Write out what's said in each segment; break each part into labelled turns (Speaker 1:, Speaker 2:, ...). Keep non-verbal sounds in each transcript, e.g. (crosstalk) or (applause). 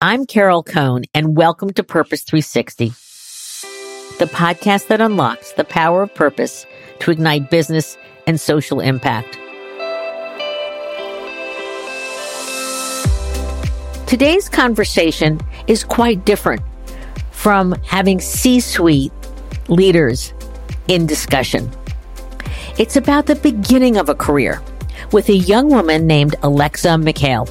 Speaker 1: I'm Carol Cone, and welcome to Purpose 360, the podcast that unlocks the power of purpose to ignite business and social impact. Today's conversation is quite different from having C suite leaders in discussion. It's about the beginning of a career with a young woman named Alexa Mikhail.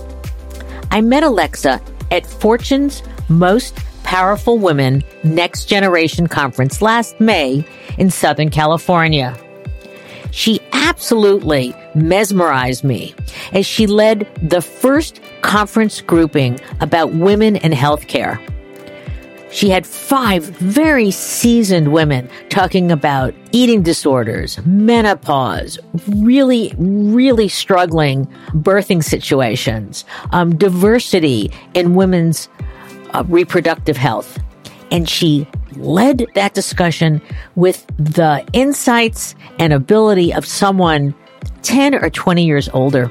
Speaker 1: I met Alexa at Fortune's Most Powerful Women Next Generation Conference last May in Southern California. She absolutely mesmerized me as she led the first conference grouping about women and healthcare. She had five very seasoned women talking about eating disorders, menopause, really, really struggling birthing situations, um, diversity in women's uh, reproductive health. And she led that discussion with the insights and ability of someone 10 or 20 years older.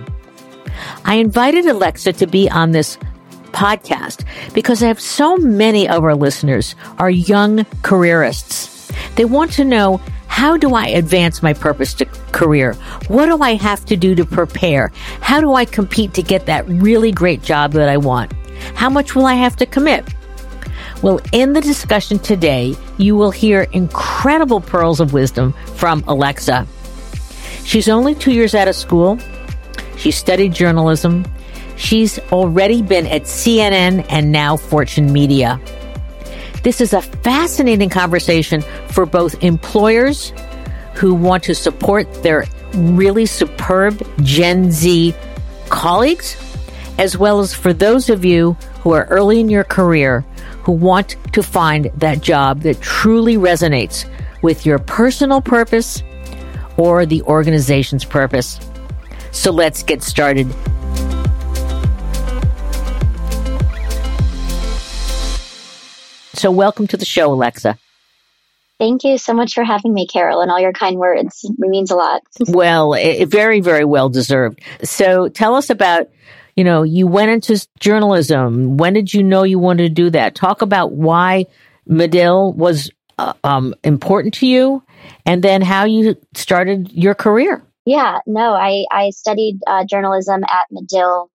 Speaker 1: I invited Alexa to be on this podcast because I have so many of our listeners are young careerists. They want to know how do I advance my purpose to career? What do I have to do to prepare? How do I compete to get that really great job that I want? How much will I have to commit? Well, in the discussion today, you will hear incredible pearls of wisdom from Alexa. She's only two years out of school. She studied journalism. She's already been at CNN and now Fortune Media. This is a fascinating conversation for both employers who want to support their really superb Gen Z colleagues, as well as for those of you who are early in your career who want to find that job that truly resonates with your personal purpose or the organization's purpose. So let's get started. So, welcome to the show, Alexa.
Speaker 2: Thank you so much for having me, Carol, and all your kind words. It means a lot. (laughs)
Speaker 1: well, it, very, very well deserved. So, tell us about, you know, you went into journalism. When did you know you wanted to do that? Talk about why Medill was uh, um, important to you, and then how you started your career.
Speaker 2: Yeah, no, I I studied uh, journalism at Medill.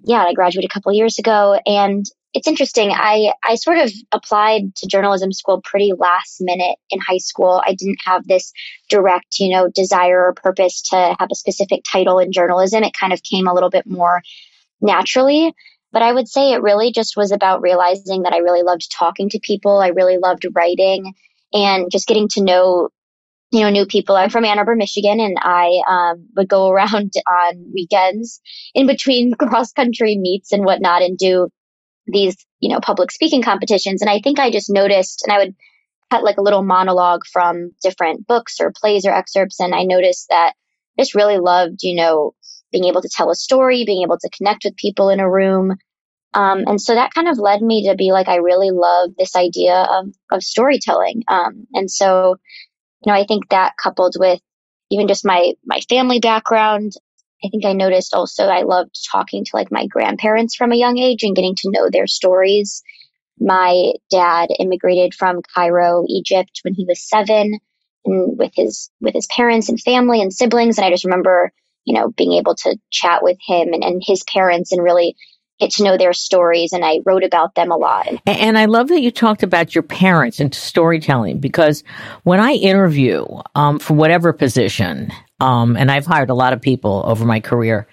Speaker 2: Yeah, I graduated a couple years ago, and it's interesting. I, I sort of applied to journalism school pretty last minute in high school. I didn't have this direct, you know, desire or purpose to have a specific title in journalism. It kind of came a little bit more naturally. But I would say it really just was about realizing that I really loved talking to people. I really loved writing and just getting to know you know, new people. I'm from Ann Arbor, Michigan, and I um, would go (laughs) around on weekends in between (laughs) cross country meets and whatnot and do these, you know, public speaking competitions. And I think I just noticed, and I would cut like a little monologue from different books or plays or excerpts. And I noticed that I just really loved, you know, being able to tell a story, being able to connect with people in a room. Um, and so that kind of led me to be like, I really love this idea of, of storytelling. Um, and so, you know, I think that coupled with even just my, my family background, I think I noticed also I loved talking to like my grandparents from a young age and getting to know their stories. My dad immigrated from Cairo, Egypt when he was seven and with his, with his parents and family and siblings. And I just remember, you know, being able to chat with him and, and his parents and really get to know their stories and I wrote about them a lot.
Speaker 1: And I love that you talked about your parents and storytelling because when I interview um, for whatever position, um, and I've hired a lot of people over my career,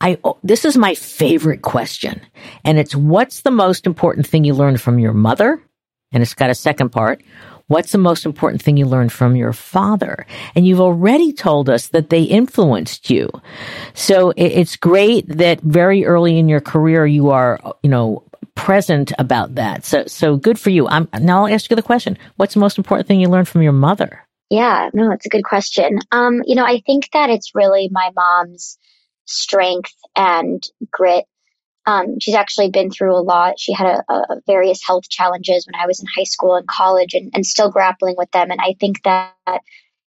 Speaker 1: I oh, this is my favorite question, and it's what's the most important thing you learned from your mother? And it's got a second part. What's the most important thing you learned from your father? And you've already told us that they influenced you. So it's great that very early in your career you are, you know, present about that. So, so good for you. I'm, now I'll ask you the question. What's the most important thing you learned from your mother?
Speaker 2: Yeah, no, it's a good question. Um, you know, I think that it's really my mom's strength and grit um, she's actually been through a lot. She had a, a various health challenges when I was in high school and college, and, and still grappling with them. And I think that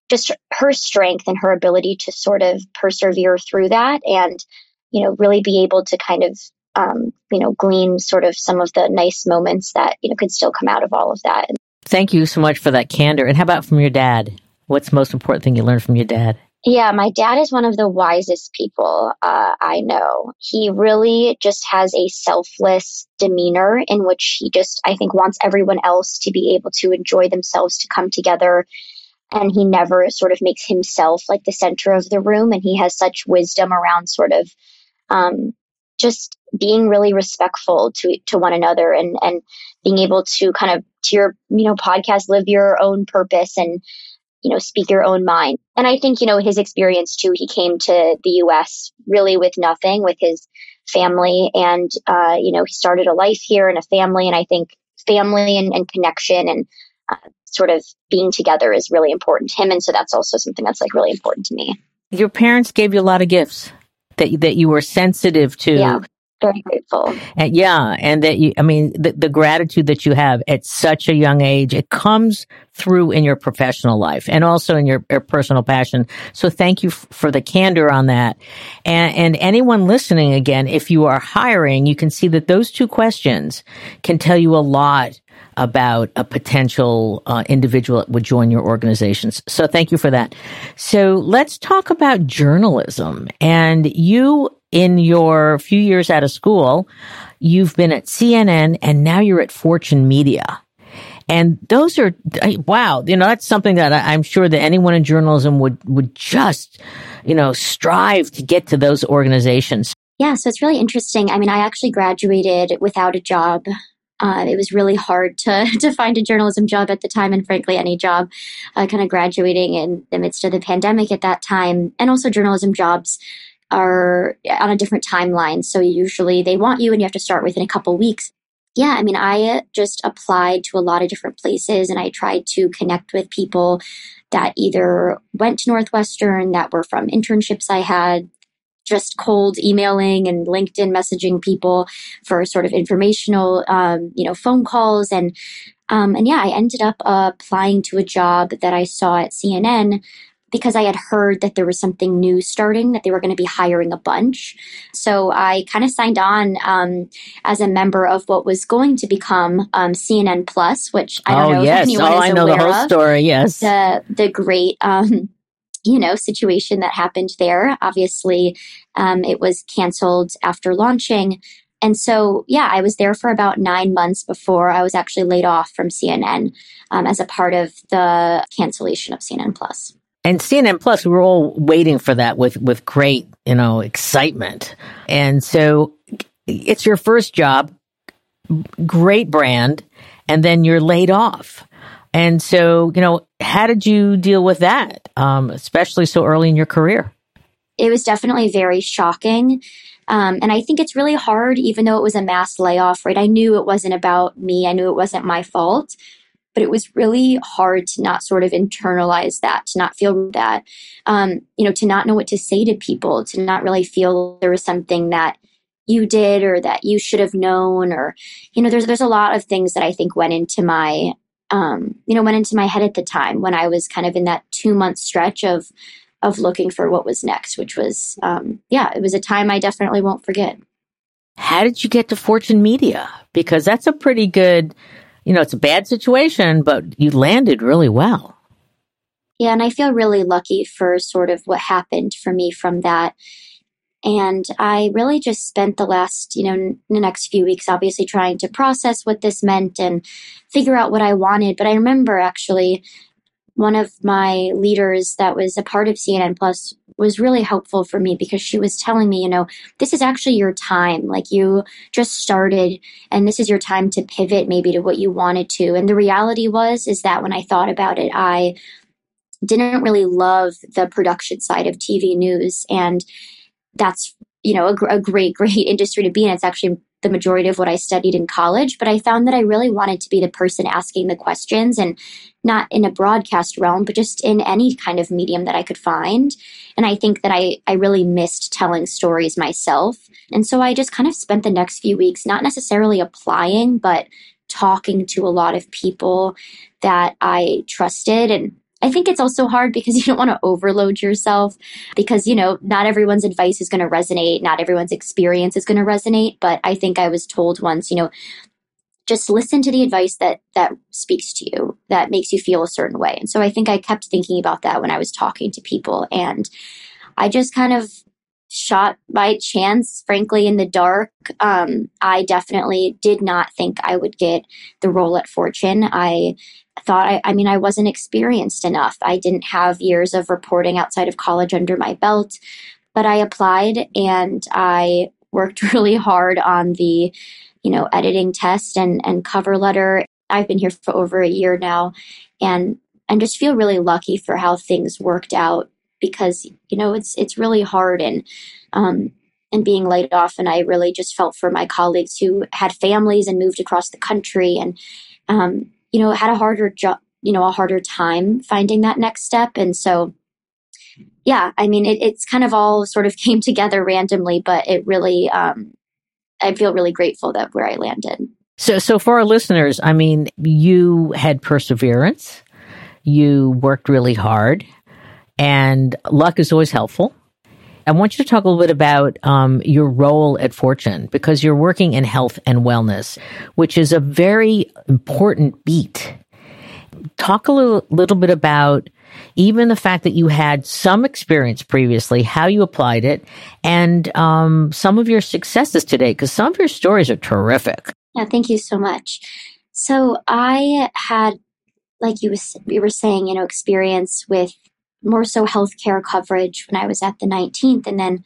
Speaker 2: just her strength and her ability to sort of persevere through that, and you know, really be able to kind of um, you know, glean sort of some of the nice moments that, you know, could still come out of all of that.
Speaker 1: Thank you so much for that candor. And how about from your dad? What's the most important thing you learned from your dad?
Speaker 2: Yeah, my dad is one of the wisest people uh, I know. He really just has a selfless demeanor in which he just, I think, wants everyone else to be able to enjoy themselves, to come together. And he never sort of makes himself like the center of the room. And he has such wisdom around sort of um, just being really respectful to to one another and and being able to kind of to your you know podcast live your own purpose and you know speak your own mind. And i think you know his experience too he came to the us really with nothing with his family and uh, you know he started a life here and a family. And i think family and, and connection and uh, sort of being together is really important to him. And so that's also something that's like really important to me.
Speaker 1: Your parents gave you a lot of gifts that that you were sensitive to.
Speaker 2: Yeah, very grateful.
Speaker 1: And yeah, and that you, I mean, the, the gratitude that you have at such a young age, it comes through in your professional life and also in your, your personal passion. So thank you f- for the candor on that. And, and anyone listening again, if you are hiring, you can see that those two questions can tell you a lot about a potential uh, individual that would join your organizations. So thank you for that. So let's talk about journalism. And you, in your few years out of school, you've been at CNN and now you're at Fortune Media. And those are, wow, you know, that's something that I'm sure that anyone in journalism would, would just, you know, strive to get to those organizations.
Speaker 2: Yeah, so it's really interesting. I mean, I actually graduated without a job uh, it was really hard to (laughs) to find a journalism job at the time, and frankly, any job. Uh, kind of graduating in the midst of the pandemic at that time, and also journalism jobs are on a different timeline. So usually they want you, and you have to start within a couple weeks. Yeah, I mean, I just applied to a lot of different places, and I tried to connect with people that either went to Northwestern, that were from internships I had, just cold emailing and LinkedIn messaging people for sort of informational, um, you know, phone calls and um, and yeah, I ended up uh, applying to a job that I saw at CNN because I had heard that there was something new starting, that they were going to be hiring a bunch. So I kind of signed on um, as a member of what was going to become um, CNN Plus, which I don't
Speaker 1: oh,
Speaker 2: know
Speaker 1: yes.
Speaker 2: if anyone
Speaker 1: oh,
Speaker 2: is
Speaker 1: I know
Speaker 2: aware
Speaker 1: the whole
Speaker 2: of.
Speaker 1: story. Yes,
Speaker 2: the the great um, you know, situation that happened there. Obviously, um, it was canceled after launching. And so, yeah, I was there for about nine months before I was actually laid off from CNN um, as a part of the cancellation of CNN Plus.
Speaker 1: And CNN Plus, we were all waiting for that with, with great, you know, excitement. And so it's your first job, great brand, and then you're laid off. And so, you know, how did you deal with that, um, especially so early in your career?
Speaker 2: It was definitely very shocking. Um, and I think it's really hard, even though it was a mass layoff, right? I knew it wasn't about me, I knew it wasn't my fault. But it was really hard to not sort of internalize that, to not feel that, um, you know, to not know what to say to people, to not really feel there was something that you did or that you should have known or you know there's there's a lot of things that I think went into my um, you know, went into my head at the time when I was kind of in that two month stretch of of looking for what was next, which was um, yeah, it was a time I definitely won't forget.
Speaker 1: How did you get to Fortune Media? Because that's a pretty good, you know, it's a bad situation, but you landed really well.
Speaker 2: Yeah, and I feel really lucky for sort of what happened for me from that. And I really just spent the last, you know, the next few weeks obviously trying to process what this meant and figure out what I wanted. But I remember actually one of my leaders that was a part of CNN Plus was really helpful for me because she was telling me, you know, this is actually your time. Like you just started and this is your time to pivot maybe to what you wanted to. And the reality was, is that when I thought about it, I didn't really love the production side of TV news. And that's you know a, a great (laughs) great industry to be in it's actually the majority of what I studied in college, but I found that I really wanted to be the person asking the questions and not in a broadcast realm, but just in any kind of medium that I could find. And I think that I, I really missed telling stories myself. And so I just kind of spent the next few weeks not necessarily applying, but talking to a lot of people that I trusted and I think it's also hard because (laughs) you don't want to overload yourself because, you know, not everyone's advice is going to resonate. Not everyone's experience is going to resonate. But I think I was told once, you know, just listen to the advice that that speaks to you that makes you feel a certain way and so i think i kept thinking about that when i was talking to people and i just kind of shot by chance frankly in the dark um, i definitely did not think i would get the role at fortune i thought I, I mean i wasn't experienced enough i didn't have years of reporting outside of college under my belt but i applied and i worked (laughs) really hard on the you know, editing test and, and cover letter. I've been here for over a year now and and just feel really lucky for how things worked out because, you know, it's it's really hard and um and being laid off and I really just felt for my colleagues who had families and moved across the country and um, you know, had a harder job you know, a harder time finding that next step. And so yeah, I mean, it, it's kind of all sort of (laughs) came together randomly, but it really, um, I feel really grateful that where I landed.
Speaker 1: So, so for our listeners, I mean, you had perseverance, you worked really hard, and luck is always helpful. I want you to talk a little bit about um, your role at Fortune because you're working in health and wellness, which is a very important beat. Talk a little, little bit about even the fact that you had some experience previously, how you applied it, and um, some of your successes today, because some of your stories are terrific.
Speaker 2: Yeah, thank you so much. So I had, like you, was, you were saying, you know, experience with more so healthcare coverage when I was at the 19th, and then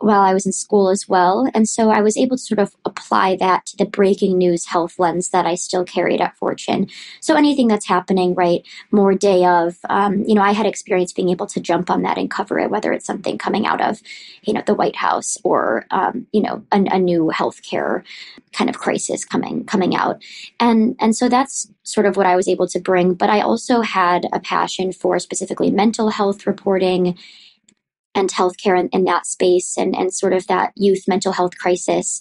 Speaker 2: while I was in school as well. And so I was able to sort of apply that to the breaking news health lens that I still carried at Fortune. So anything that's happening, right, more day of, um, you know, I had experience being able to jump on that and cover it, whether it's something coming out of, you know, the White House or, um, you know, a, a new healthcare kind of crisis coming coming out. And and so that's sort of what I was able to bring. But I also had a passion for specifically mental health reporting and healthcare in, in that space and, and sort of that youth mental health crisis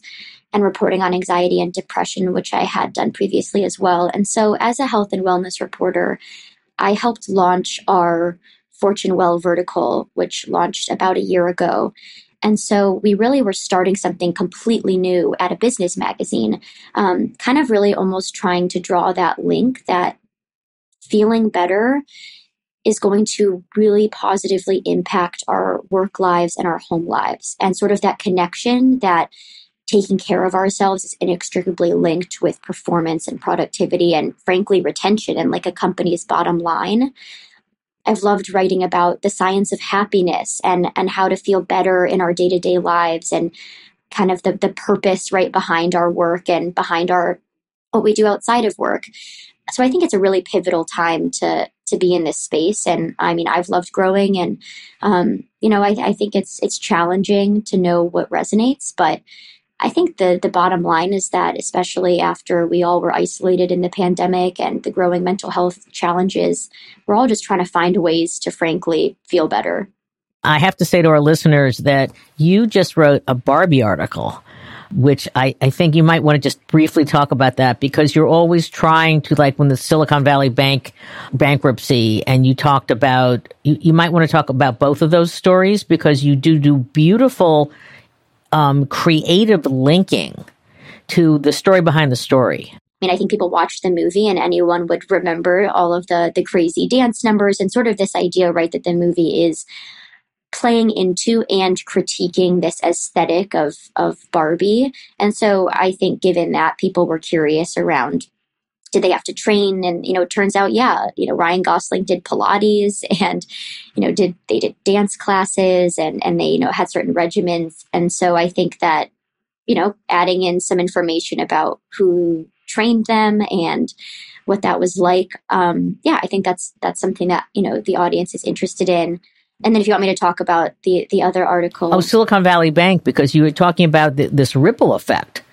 Speaker 2: and reporting on anxiety and depression, which I had done previously as well. And so, as a health and wellness reporter, I helped launch our Fortune Well vertical, which launched about a year ago. And so we really were starting something completely new at a business magazine, um, kind of really almost trying to draw that link that feeling better is going to really positively impact our work lives and our home lives. And sort of that connection that taking care of ourselves is inextricably linked with performance and productivity and frankly retention and like a company's bottom line. I've loved writing about the science of happiness and and how to feel better in our day-to-day lives and kind of the the purpose right behind our work and behind our what we do outside of work so I think it's a really pivotal time to to be in this space. And I mean, I've loved growing, and um, you know, I, I think it's it's challenging to know what resonates, but I think the the bottom line is that, especially after we all were isolated in the pandemic and the growing mental health challenges, we're all just trying to find ways to, frankly, feel better.
Speaker 1: I have to say to our listeners that you just wrote a Barbie article which I, I think you might want to just briefly talk about that because you're always trying to, like when the Silicon Valley Bank bankruptcy, and you talked about, you, you might want to talk about both of those stories because you do do beautiful, um, creative linking to the story behind the story.
Speaker 2: I mean, I think people watched the movie and anyone would remember all of the the crazy dance numbers and sort of this idea, right, that the movie is playing into and critiquing this aesthetic of of Barbie. And so I think given that people were curious around did they have to train? And you know it turns out yeah you know Ryan Gosling did pilates (laughs) and you know did they did dance classes and and they you know had certain regimens. And so I think that you know adding in some information about who trained them and what that was like um yeah I think that's that's something that you know the audience is interested in and then if you want me to talk about the the other article,
Speaker 1: oh, Silicon Valley Bank, because you were talking about the, this ripple effect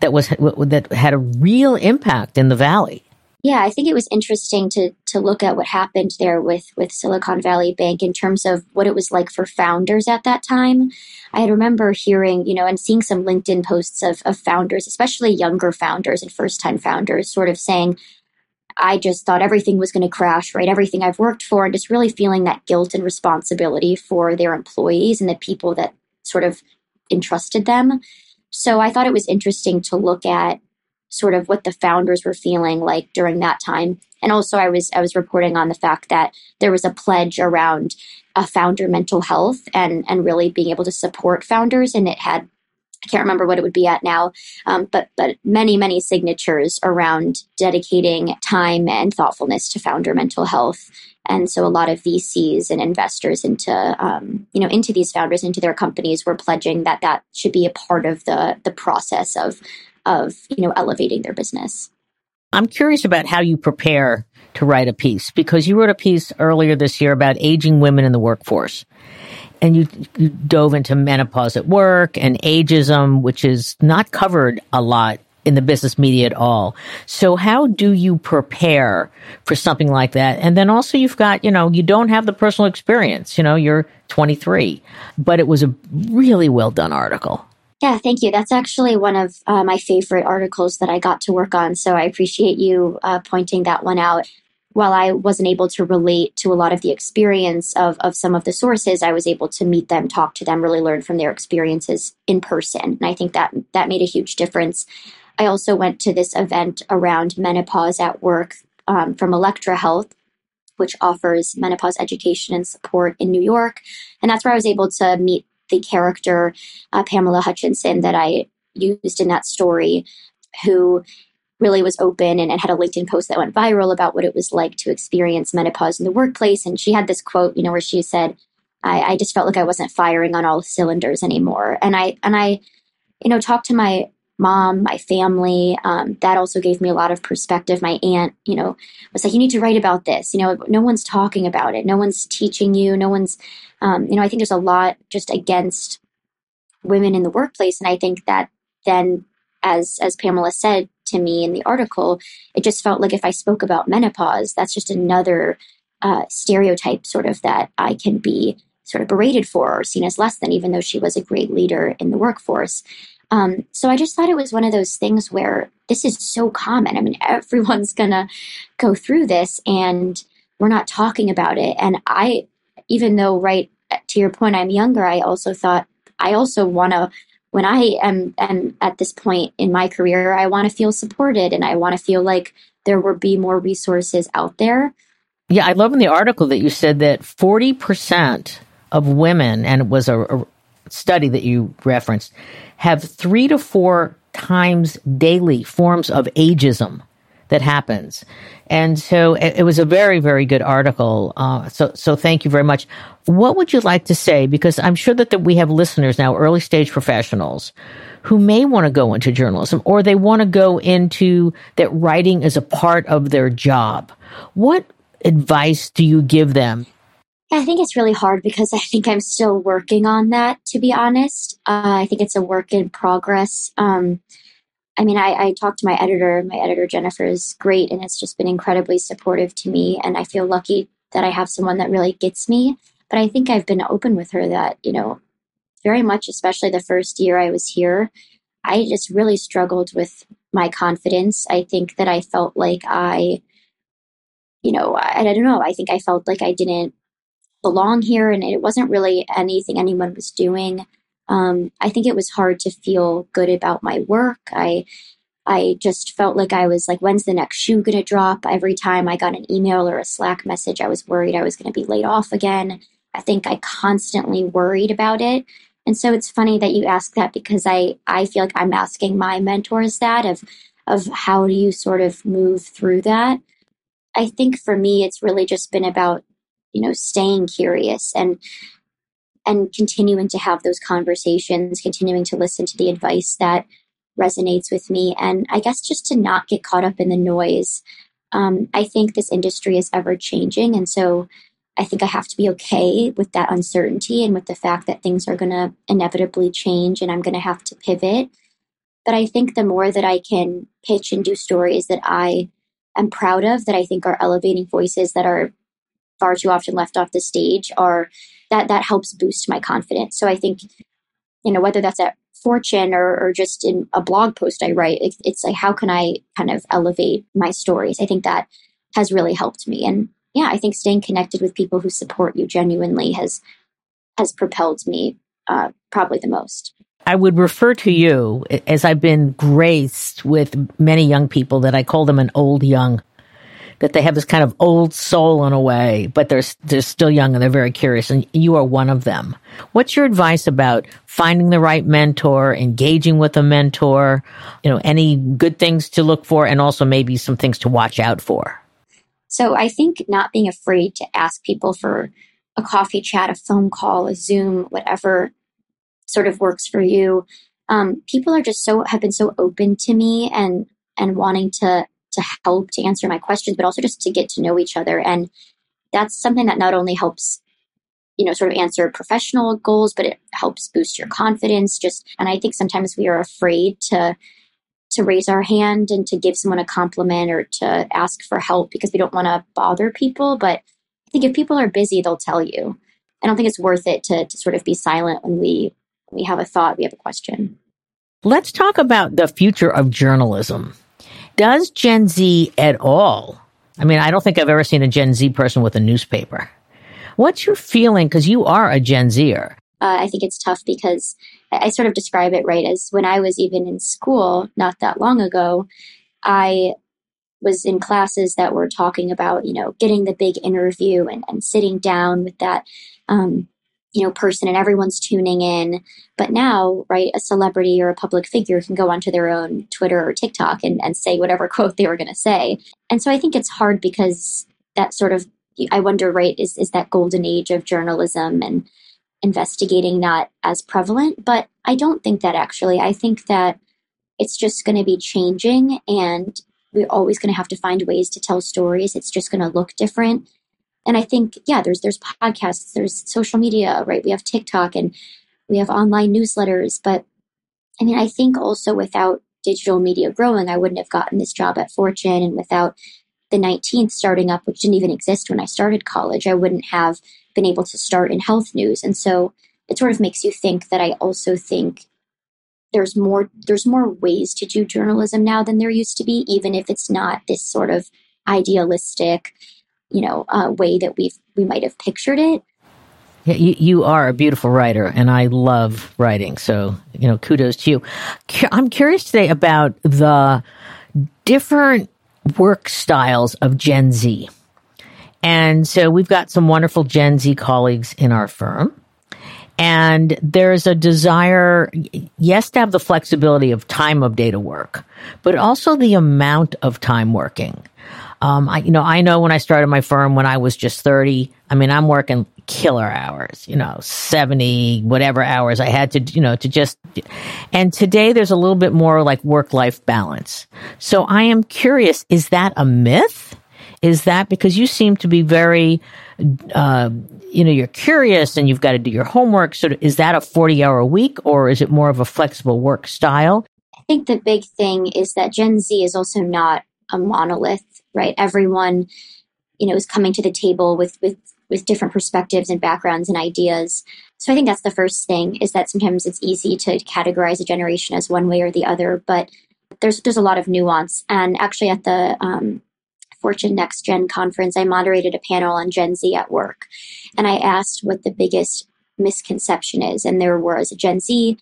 Speaker 1: that was that had a real impact in the valley.
Speaker 2: Yeah, I think it was interesting to to look at what happened there with with Silicon Valley Bank in terms of what it was like for founders at that time. I remember hearing, you know, and seeing some LinkedIn posts of, of founders, especially younger founders and first time founders, sort of saying, I just thought everything was going to crash, right? Everything I've worked for, and just really feeling that guilt and responsibility for their employees and the people that sort of entrusted them. So I thought it was interesting to look at sort of what the founders were feeling like during that time. And also I was I was reporting on the fact that there was a pledge around a founder mental health and and really being able to support founders and it had I can't remember what it would be at now, um, but but many many signatures around dedicating time and thoughtfulness to founder mental health, and so a lot of VCs and investors into um, you know into these founders into their companies were pledging that that should be a part of the the process of of you know elevating their business.
Speaker 1: I'm curious about how you prepare to write a piece because you wrote a piece earlier this year about aging women in the workforce and you, you dove into menopause at work and ageism, which is not covered a lot in the business media at all. So how do you prepare for something like that? And then also you've got, you know, you don't have the personal experience, you know, you're 23, but it was a really well done article.
Speaker 2: Yeah, thank you. That's actually one of uh, my favorite articles that I got to work on. So I appreciate you uh, pointing that one out while I wasn't able to relate to a lot of the experience of, of some of the sources, I was able to meet them, talk to them, really learn from their experiences in person. And I think that that made a huge difference. I also went to this event around menopause at work um, from Elektra Health, which offers menopause education and support in New York. And that's where I was able to meet the character, uh, Pamela Hutchinson, that I used in that story, who really was open and, and, had a LinkedIn post that went viral about what it was like to experience menopause in the workplace. And she had this quote, you know, where she said, I, I just felt like I wasn't firing on all cylinders anymore. And I, and I, you know, talked to my mom, my family. Um, that also gave me a lot of perspective. My aunt, you know, was like, you need to write about this. You know, no one's talking about it. No one's teaching you. No one's, um, you know, I think there's a lot just against women in the workplace. And I think that then as as Pamela said to me in the article, it just felt like if I spoke about menopause, that's just another uh, stereotype, sort of that I can be sort of berated for or seen as less than, even though she was a great leader in the workforce. Um, so I just thought it was one of those things where this is so common. I mean, (laughs) everyone's gonna go through this, and we're not talking about it. And I, even though right to your point, I'm younger, I also thought I also want to when I am, am at this point in my career, I want to feel supported and I want to feel like there will be more resources out there.
Speaker 1: Yeah, I love in the article that you said that 40% of women, and it was a, a study that you referenced, have three to four times daily forms of ageism that happens. And so it, it was a very, very good article. Uh, so, so thank you very much. What would you like to say? Because I'm sure that, we have listeners now, early stage professionals who may want to go into journalism or they want to go into that writing is a part of their job. What advice do you give them?
Speaker 2: I think it's really hard because I think I'm still working on that, to be honest. Uh, I think it's a work in progress. Um, I mean, I, I talked to my editor. My editor, Jennifer, is great and it's just been incredibly supportive to me. And I feel lucky that I have someone that really gets me. But I think I've been open with her that, you know, very much, especially the first year I was here, I just really struggled with my confidence. I think that I felt like I, you know, I, I don't know, I think I felt like I didn't belong here and it wasn't really anything anyone was doing um, I think it was hard to feel good about my work. I I just felt like I was like, when's the next shoe going to drop? Every time I got an email or a Slack message, I was worried I was going to be laid off again. I think I constantly worried about it. And so it's funny that you ask that because I, I feel like I'm asking my mentors that of, of how do you sort of move through that? I think for me, it's really just been about, you know, staying curious and and continuing to have those conversations, continuing to listen to the advice that resonates with me. And I guess just to not get caught up in the noise. Um, I think this industry is ever changing. And so I think I have to be okay with that uncertainty and with the fact that things are going to inevitably change and I'm going to have to pivot. But I think the more that I can pitch and do stories that I am proud of, that I think are elevating voices that are far too often left off the stage, are that that helps boost my confidence. So I think, you know, whether that's at Fortune or, or just in a blog post I write. It's, it's like, how can I kind of elevate my stories? I think that has really helped me. And yeah, I think staying connected with people who support you genuinely has has propelled me uh, probably the most.
Speaker 1: I would refer to you as I've been graced with many young people that I call them an old young that they have this kind of old soul in a way, but they're, they're still young and they're very curious. And you are one of them. What's your advice about finding the right mentor, engaging with a mentor, you know, any good things to look for and also maybe some things to watch out for?
Speaker 2: So I think not being afraid to ask people for a coffee chat, a phone call, a Zoom, whatever sort of works for you. Um, people are just so have been so open to me and and wanting to to help to answer my questions, but also just to get to know each other. And that's something that not only helps, you know, sort of answer professional goals, but it helps boost your confidence. Just, and I think sometimes we are afraid to, to raise our hand and to give someone a compliment or to ask for help because we don't want to bother people. But I think if people are busy, they'll tell you. I don't think it's worth it to, to sort of be silent when we, we have a thought, we have a question.
Speaker 1: Let's talk about the future of journalism. Does Gen Z at all? I mean, I don't think I've ever seen a Gen Z person with a newspaper. What's your feeling? Because you are a Gen Zer.
Speaker 2: Uh, I think it's tough because I sort of describe it right as when I was even in school not that long ago, I was in classes that were talking about, you know, getting the big interview and, and sitting down with that um, you know person and everyone's tuning in. But now right a celebrity or a public figure can go onto their own twitter or tiktok and, and say whatever (laughs) quote they were going to say. And so i think it's hard because that sort of i wonder right is, is that golden age of journalism and investigating not as prevalent? But i don't think that actually. I think that it's just going to be changing and we're always going to have to find ways to tell stories. It's just going to look different and I think, yeah, there's there's podcasts, there's social media, right? We have TikTok and we have online newsletters. But I mean, I think also without digital media growing, I wouldn't have gotten this job at Fortune. And without the 19th starting up, which didn't even exist when I started college, I wouldn't have been able to start in health news. And so it sort of makes you think that I also think there's more there's more ways to do journalism now than there used to be, even if it's not this sort of idealistic you know uh, way that we we might have pictured it.
Speaker 1: Yeah, you, you are a beautiful writer, and I love writing. So you know, kudos to you. I'm curious today about the different work styles of Gen Z. And so we've got some wonderful Gen Z colleagues in our firm. And there's a desire, yes, to have the flexibility of time of data work, but also the amount of time working. Um, I, you know, I know when I started my firm when I was just 30, I mean, I'm working killer hours, you know, 70, whatever hours I had to, you know, to just, and today there's a little bit more like work life balance. So I am curious, is that a myth? Is that because you seem to be very, uh, you know, you're curious and you've got to do your homework. So is that a 40 hour week or is it more of a flexible work style?
Speaker 2: I think the big thing is that Gen Z is also not a monolith right? Everyone, you know, is coming to the table with with with different perspectives and backgrounds and ideas. So I think that's the first thing is that sometimes it's easy to categorize a generation as one way or the other, but there's there's a lot of nuance. And actually, at the um, Fortune Next Gen conference, I moderated a panel on Gen Z at work, and I asked what the biggest misconception is, and there was a Gen Z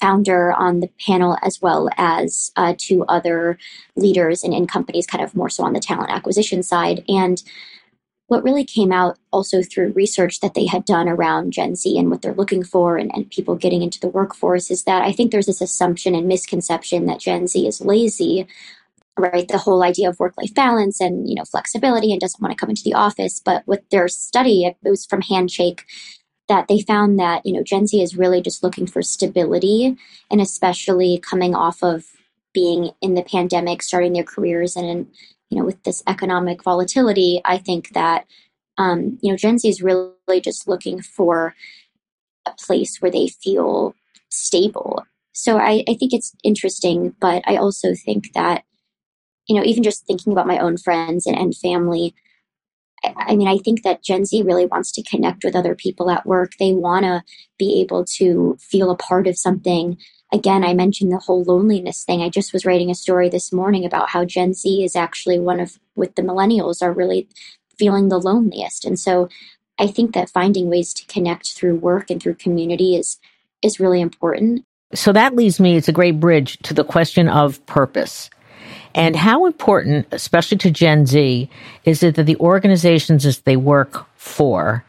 Speaker 2: founder on the panel, as well as uh, two other leaders in, in companies, kind of more so on the talent acquisition side. And what really came out also through research that they had done around Gen Z and what they're looking for and, and people getting into the workforce is that I think there's this assumption and misconception that Gen Z is lazy right the whole idea of work life balance and you know flexibility and doesn't want to come into the office but with their study it was from handshake that they found that you know Gen Z is really just looking for stability, and especially coming off of being in the pandemic, starting their careers, and you know with this economic volatility, I think that um, you know Gen Z is really just looking for a place where they feel stable. So I, I think it's interesting, but I also think that you know even just thinking about my own friends and, and family I mean, I think that Gen Z really wants to connect with other people at work. They want to be able to feel a part of something. Again, I mentioned the whole loneliness thing. I just was writing a story this morning about how Gen Z is actually one of, with the millennials, are really feeling the loneliest. And so I think that finding ways to connect through work and through community is is really important.
Speaker 1: So that leads me, it's a great bridge to the question of purpose. And how important, especially to Gen Z, is it that the organizations that they work for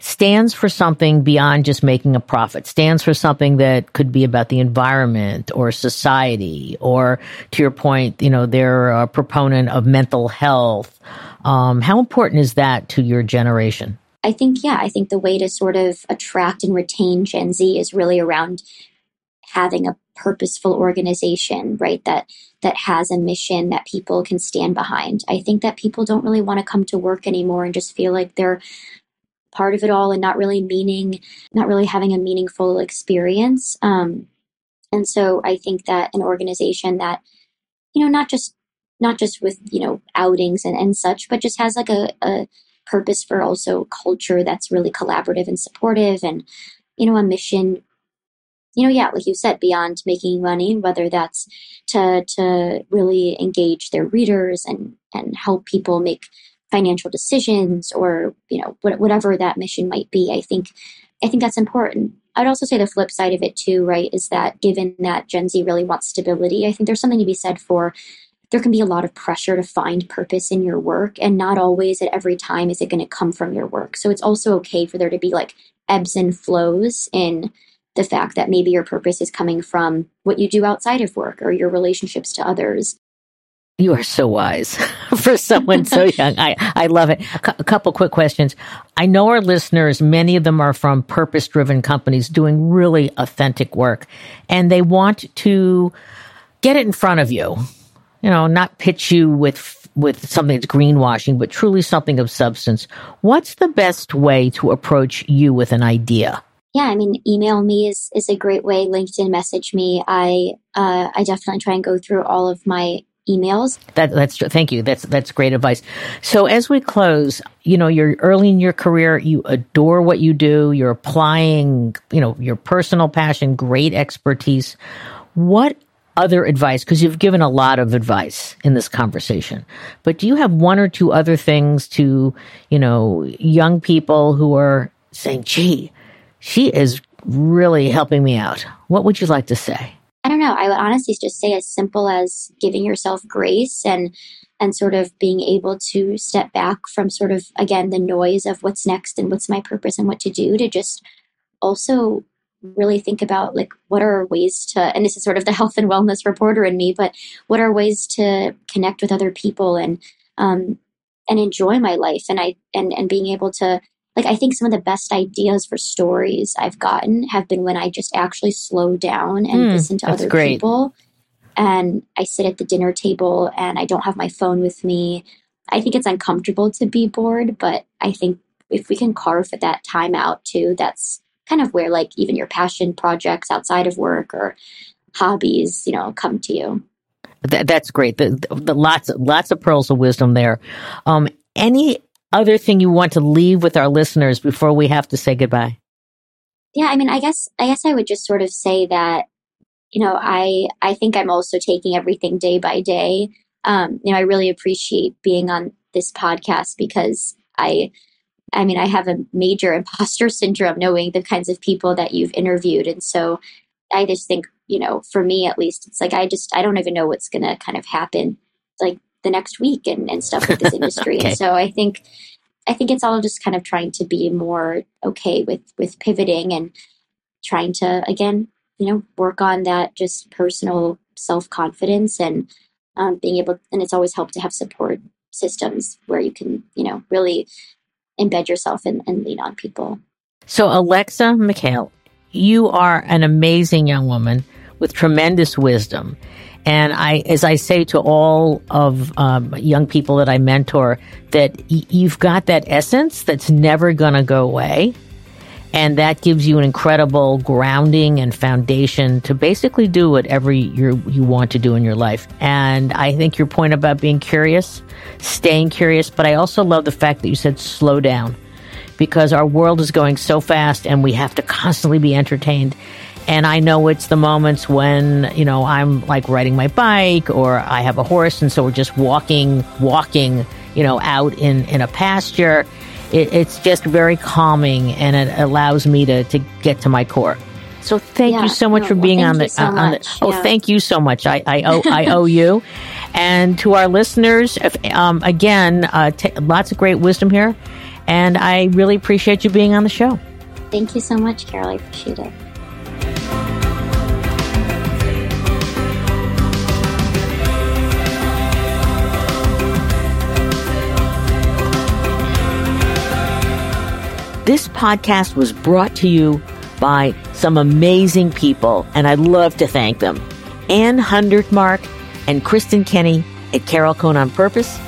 Speaker 1: stands for something beyond just making a profit, stands for something that could be about the environment or society, or to your point, you know, they're a proponent of mental health. Um, how important is that to your generation?
Speaker 2: I think, yeah, I think the way to sort of attract and retain Gen Z is really around having a purposeful organization, right? That that has a mission that people can stand behind. I think that people don't really want to come to work anymore and just feel like they're part of it all and not really meaning, not really having a meaningful experience. Um, and so I think that an organization that, you know, not just not just with you know outings and, and such, but just has like a, a purpose for also culture that's really collaborative and supportive and you know a mission you know, yeah, like you said, beyond making money, whether that's to to really engage their readers and and help people make financial decisions or you know whatever that mission might be. I think I think that's important. I'd also say the flip side of it too, right, is that given that Gen Z really wants stability, I think there's something to be said for there can be a lot of pressure to find purpose in your work and not always at every time is it going to come from your work so it's also okay for there to be like ebbs and flows in the fact that maybe your purpose is coming from what you do outside of work or your relationships to others.
Speaker 1: You are so wise (laughs) for someone so (laughs) young. I, I love it. A, couple quick questions. I know our listeners, many of them are from purpose driven companies doing really authentic work and they want to get it in front of you. You know, not pitch you with with something that's greenwashing, but truly something of substance. What's the best way to approach you with an idea?
Speaker 2: Yeah, I mean, email me is is a great way. LinkedIn message me. I uh, I definitely try and go through all of my emails.
Speaker 1: That, that's thank you. That's that's great advice. So as we close, you know, you're early in your career. You adore what you do. You're applying, you know, your personal passion, great expertise. What other advice? Because you've given a lot of advice in this conversation, but do you have one or two other things to, you know, young people who are saying, "Gee." She is really helping me out. What would you like to say?
Speaker 2: I don't know. I would honestly just say as simple as giving yourself grace and and sort of being able to step back from sort of again the noise of what's next and what's my purpose and what to do to just also really think about like what are ways to and this is sort of the (laughs) health and wellness reporter in me but what are ways to connect with other people and um and enjoy my life and i and and being able to like I think some of the best ideas for stories I've gotten have been when I just actually slow down and mm, listen to other great. people. And I sit at the dinner table and I don't have my phone with me. I think it's uncomfortable to be bored, but I think if we can carve that time out too, that's kind of where like even your passion projects outside of work or hobbies, you know, come to you.
Speaker 1: That, that's great. The, the, the, lots lots of pearls of wisdom there. Um, any other thing you want to leave with our listeners before we have to say goodbye?
Speaker 2: Yeah, I mean, I guess I guess I would just sort of say that you know, I I think I'm also taking everything day by day. Um, you know, I really appreciate being on this podcast because I I mean, I have a major (laughs) imposter syndrome knowing the kinds of people that you've interviewed and so I just think, you know, for me at least, it's like I just I don't even know what's going to kind of happen like the next week and, and stuff with this (laughs) industry. okay. And so I think I think it's all just kind of trying to be more okay with with pivoting and trying to again, you know, work on that just personal self confidence and um, being able. And it's always helped to have support systems where you can, you know, really embed yourself and, and lean on people.
Speaker 1: So, Alexa Mikhail, you are an amazing young woman with tremendous wisdom. And I, as I say to all of um, young people that I mentor, that y- you've got that essence that's never going to go away. And that gives you an incredible grounding and foundation to basically do whatever you you want to do in your life. And I think your point about being curious, staying curious, but I also love the fact that you said slow down because our world is going so fast and we have to constantly be entertained. And I know it's the moments when, you know, I'm like riding my bike or I have a horse and so we're just walking, walking, you know, out in, in a pasture it, it's just very calming and it allows me to, to get to my core. So thank yeah, you so much no, for being
Speaker 2: well,
Speaker 1: on the
Speaker 2: so
Speaker 1: uh, on
Speaker 2: the.
Speaker 1: Oh, thank you so much. I I owe I owe (laughs) you, and to our listeners, if, um, again, uh, t- lots of great wisdom here, and I really appreciate you being on the show.
Speaker 2: Thank you so much, Carol. I appreciate it.
Speaker 1: This podcast was brought to you by some amazing people, and I'd love to thank them. Anne Hundertmark and Kristen Kenny at Carol Cone on Purpose,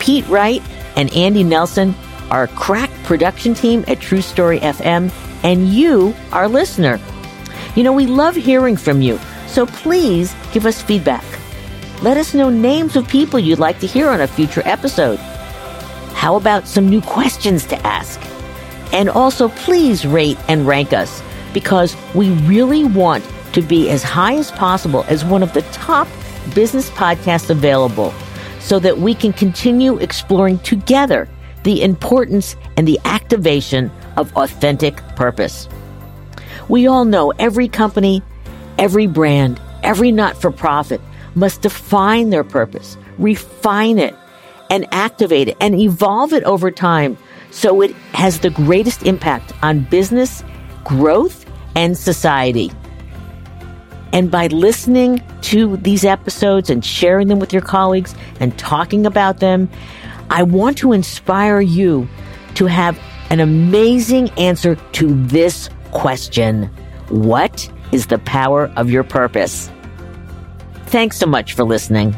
Speaker 1: Pete Wright and Andy Nelson, our crack production team at True Story FM, and you, our listener. You know, we love hearing from you, so please give us feedback. Let us know names of people you'd like to hear on a future episode. How about some new questions to ask? And also, please rate and rank us because we really want to be as high as possible as one of the top business podcasts available so that we can continue exploring together the importance and the activation of authentic purpose. We all know every company, every brand, every not for profit must define their purpose, refine it, and activate it and evolve it over time so it has the greatest impact on business, growth, and society. And by listening to these episodes and sharing them with your colleagues and talking about them, I want to inspire you to have an amazing answer to this question What is the power of your purpose? Thanks so much for listening.